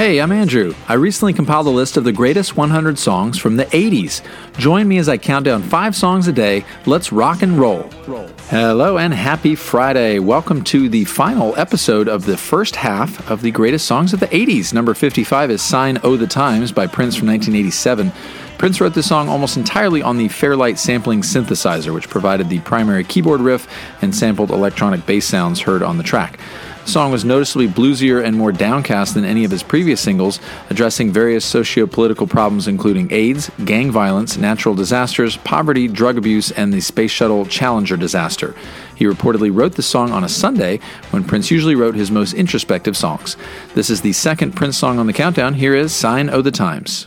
Hey, I'm Andrew. I recently compiled a list of the greatest 100 songs from the 80s. Join me as I count down five songs a day. Let's rock and roll. Hello and happy Friday. Welcome to the final episode of the first half of the greatest songs of the 80s. Number 55 is Sign O' the Times by Prince from 1987. Prince wrote this song almost entirely on the Fairlight sampling synthesizer, which provided the primary keyboard riff and sampled electronic bass sounds heard on the track. The song was noticeably bluesier and more downcast than any of his previous singles, addressing various socio political problems including AIDS, gang violence, natural disasters, poverty, drug abuse, and the Space Shuttle Challenger disaster. He reportedly wrote the song on a Sunday when Prince usually wrote his most introspective songs. This is the second Prince song on the countdown. Here is Sign O' the Times.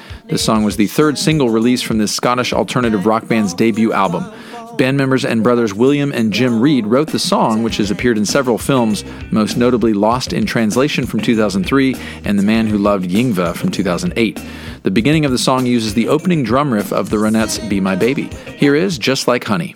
This song was the third single released from this Scottish alternative rock band's debut album. Band members and brothers William and Jim Reid wrote the song, which has appeared in several films, most notably Lost in Translation from 2003 and The Man Who Loved Yngve from 2008. The beginning of the song uses the opening drum riff of the Ronettes' Be My Baby. Here is Just Like Honey.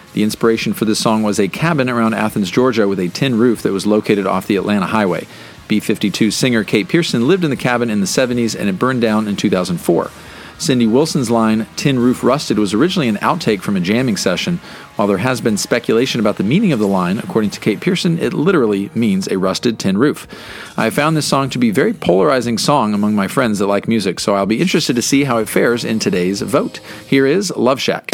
The inspiration for this song was a cabin around Athens, Georgia, with a tin roof that was located off the Atlanta Highway. B 52 singer Kate Pierson lived in the cabin in the 70s and it burned down in 2004. Cindy Wilson's line, Tin Roof Rusted, was originally an outtake from a jamming session. While there has been speculation about the meaning of the line, according to Kate Pierson, it literally means a rusted tin roof. I found this song to be a very polarizing song among my friends that like music, so I'll be interested to see how it fares in today's vote. Here is Love Shack.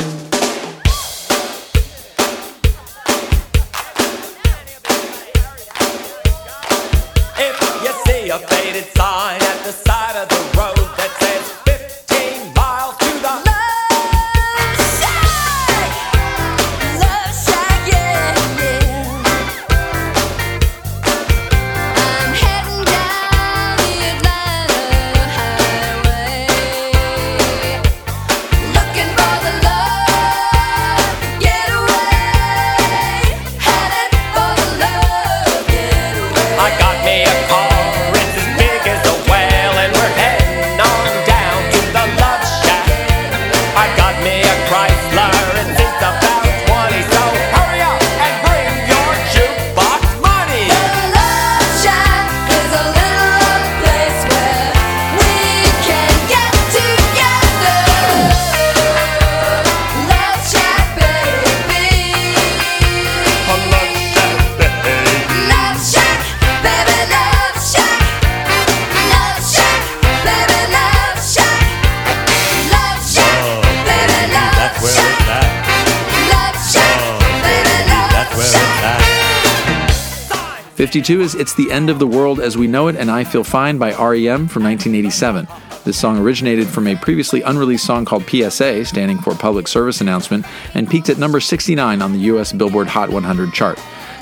Is It's the End of the World as We Know It and I Feel Fine by REM from 1987. This song originated from a previously unreleased song called PSA, standing for Public Service Announcement, and peaked at number 69 on the US Billboard Hot 100 chart.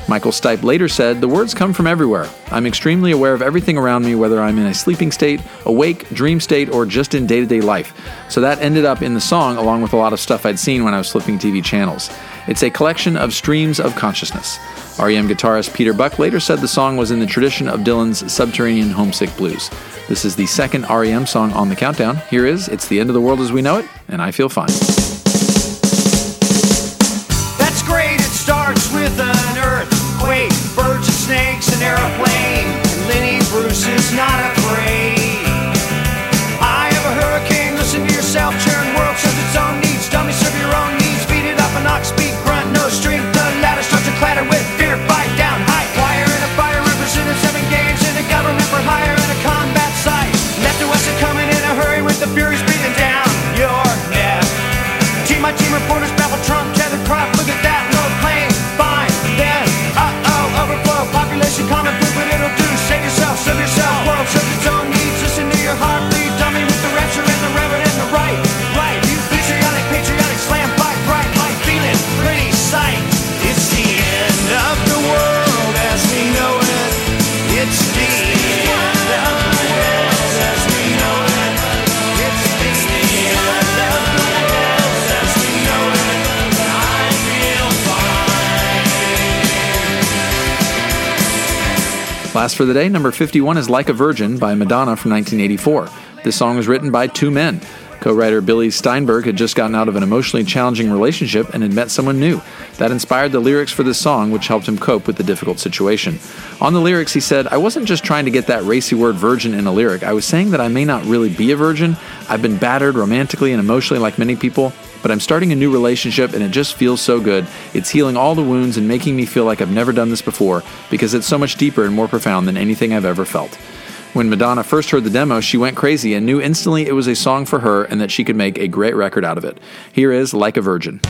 Michael Stipe later said, The words come from everywhere. I'm extremely aware of everything around me, whether I'm in a sleeping state, awake, dream state, or just in day to day life. So that ended up in the song, along with a lot of stuff I'd seen when I was flipping TV channels. It's a collection of streams of consciousness. REM guitarist Peter Buck later said the song was in the tradition of Dylan's Subterranean Homesick Blues. This is the second REM song on the countdown. Here is It's the End of the World as We Know It, and I Feel Fine. Last for the day, number 51 is Like a Virgin by Madonna from 1984. This song was written by two men. Co writer Billy Steinberg had just gotten out of an emotionally challenging relationship and had met someone new. That inspired the lyrics for this song, which helped him cope with the difficult situation. On the lyrics, he said, I wasn't just trying to get that racy word virgin in a lyric. I was saying that I may not really be a virgin. I've been battered romantically and emotionally like many people, but I'm starting a new relationship and it just feels so good. It's healing all the wounds and making me feel like I've never done this before because it's so much deeper and more profound than anything I've ever felt. When Madonna first heard the demo, she went crazy and knew instantly it was a song for her and that she could make a great record out of it. Here is Like a Virgin.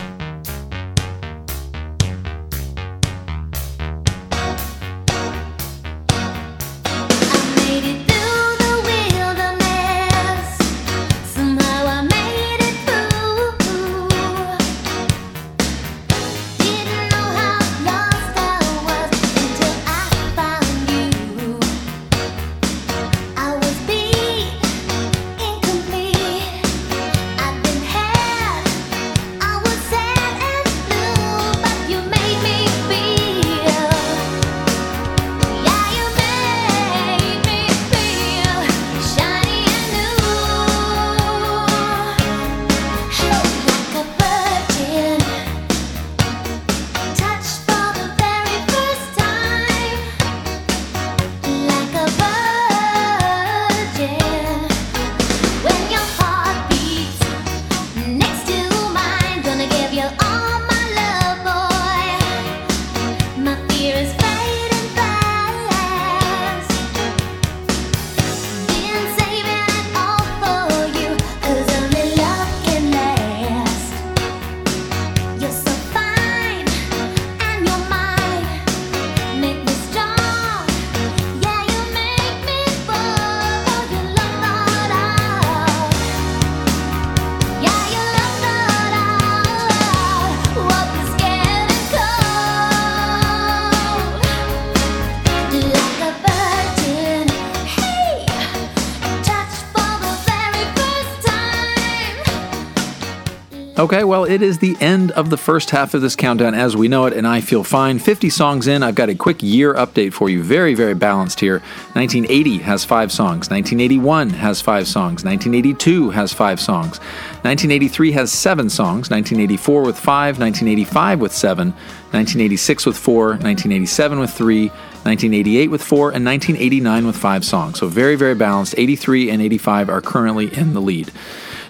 Okay, well, it is the end of the first half of this countdown as we know it, and I feel fine. 50 songs in, I've got a quick year update for you. Very, very balanced here. 1980 has five songs. 1981 has five songs. 1982 has five songs. 1983 has seven songs. 1984 with five. 1985 with seven. 1986 with four. 1987 with three. 1988 with four. And 1989 with five songs. So very, very balanced. 83 and 85 are currently in the lead.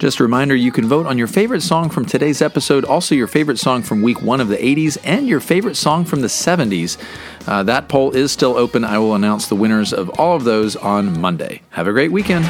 Just a reminder you can vote on your favorite song from today's episode, also your favorite song from week one of the 80s, and your favorite song from the 70s. Uh, that poll is still open. I will announce the winners of all of those on Monday. Have a great weekend.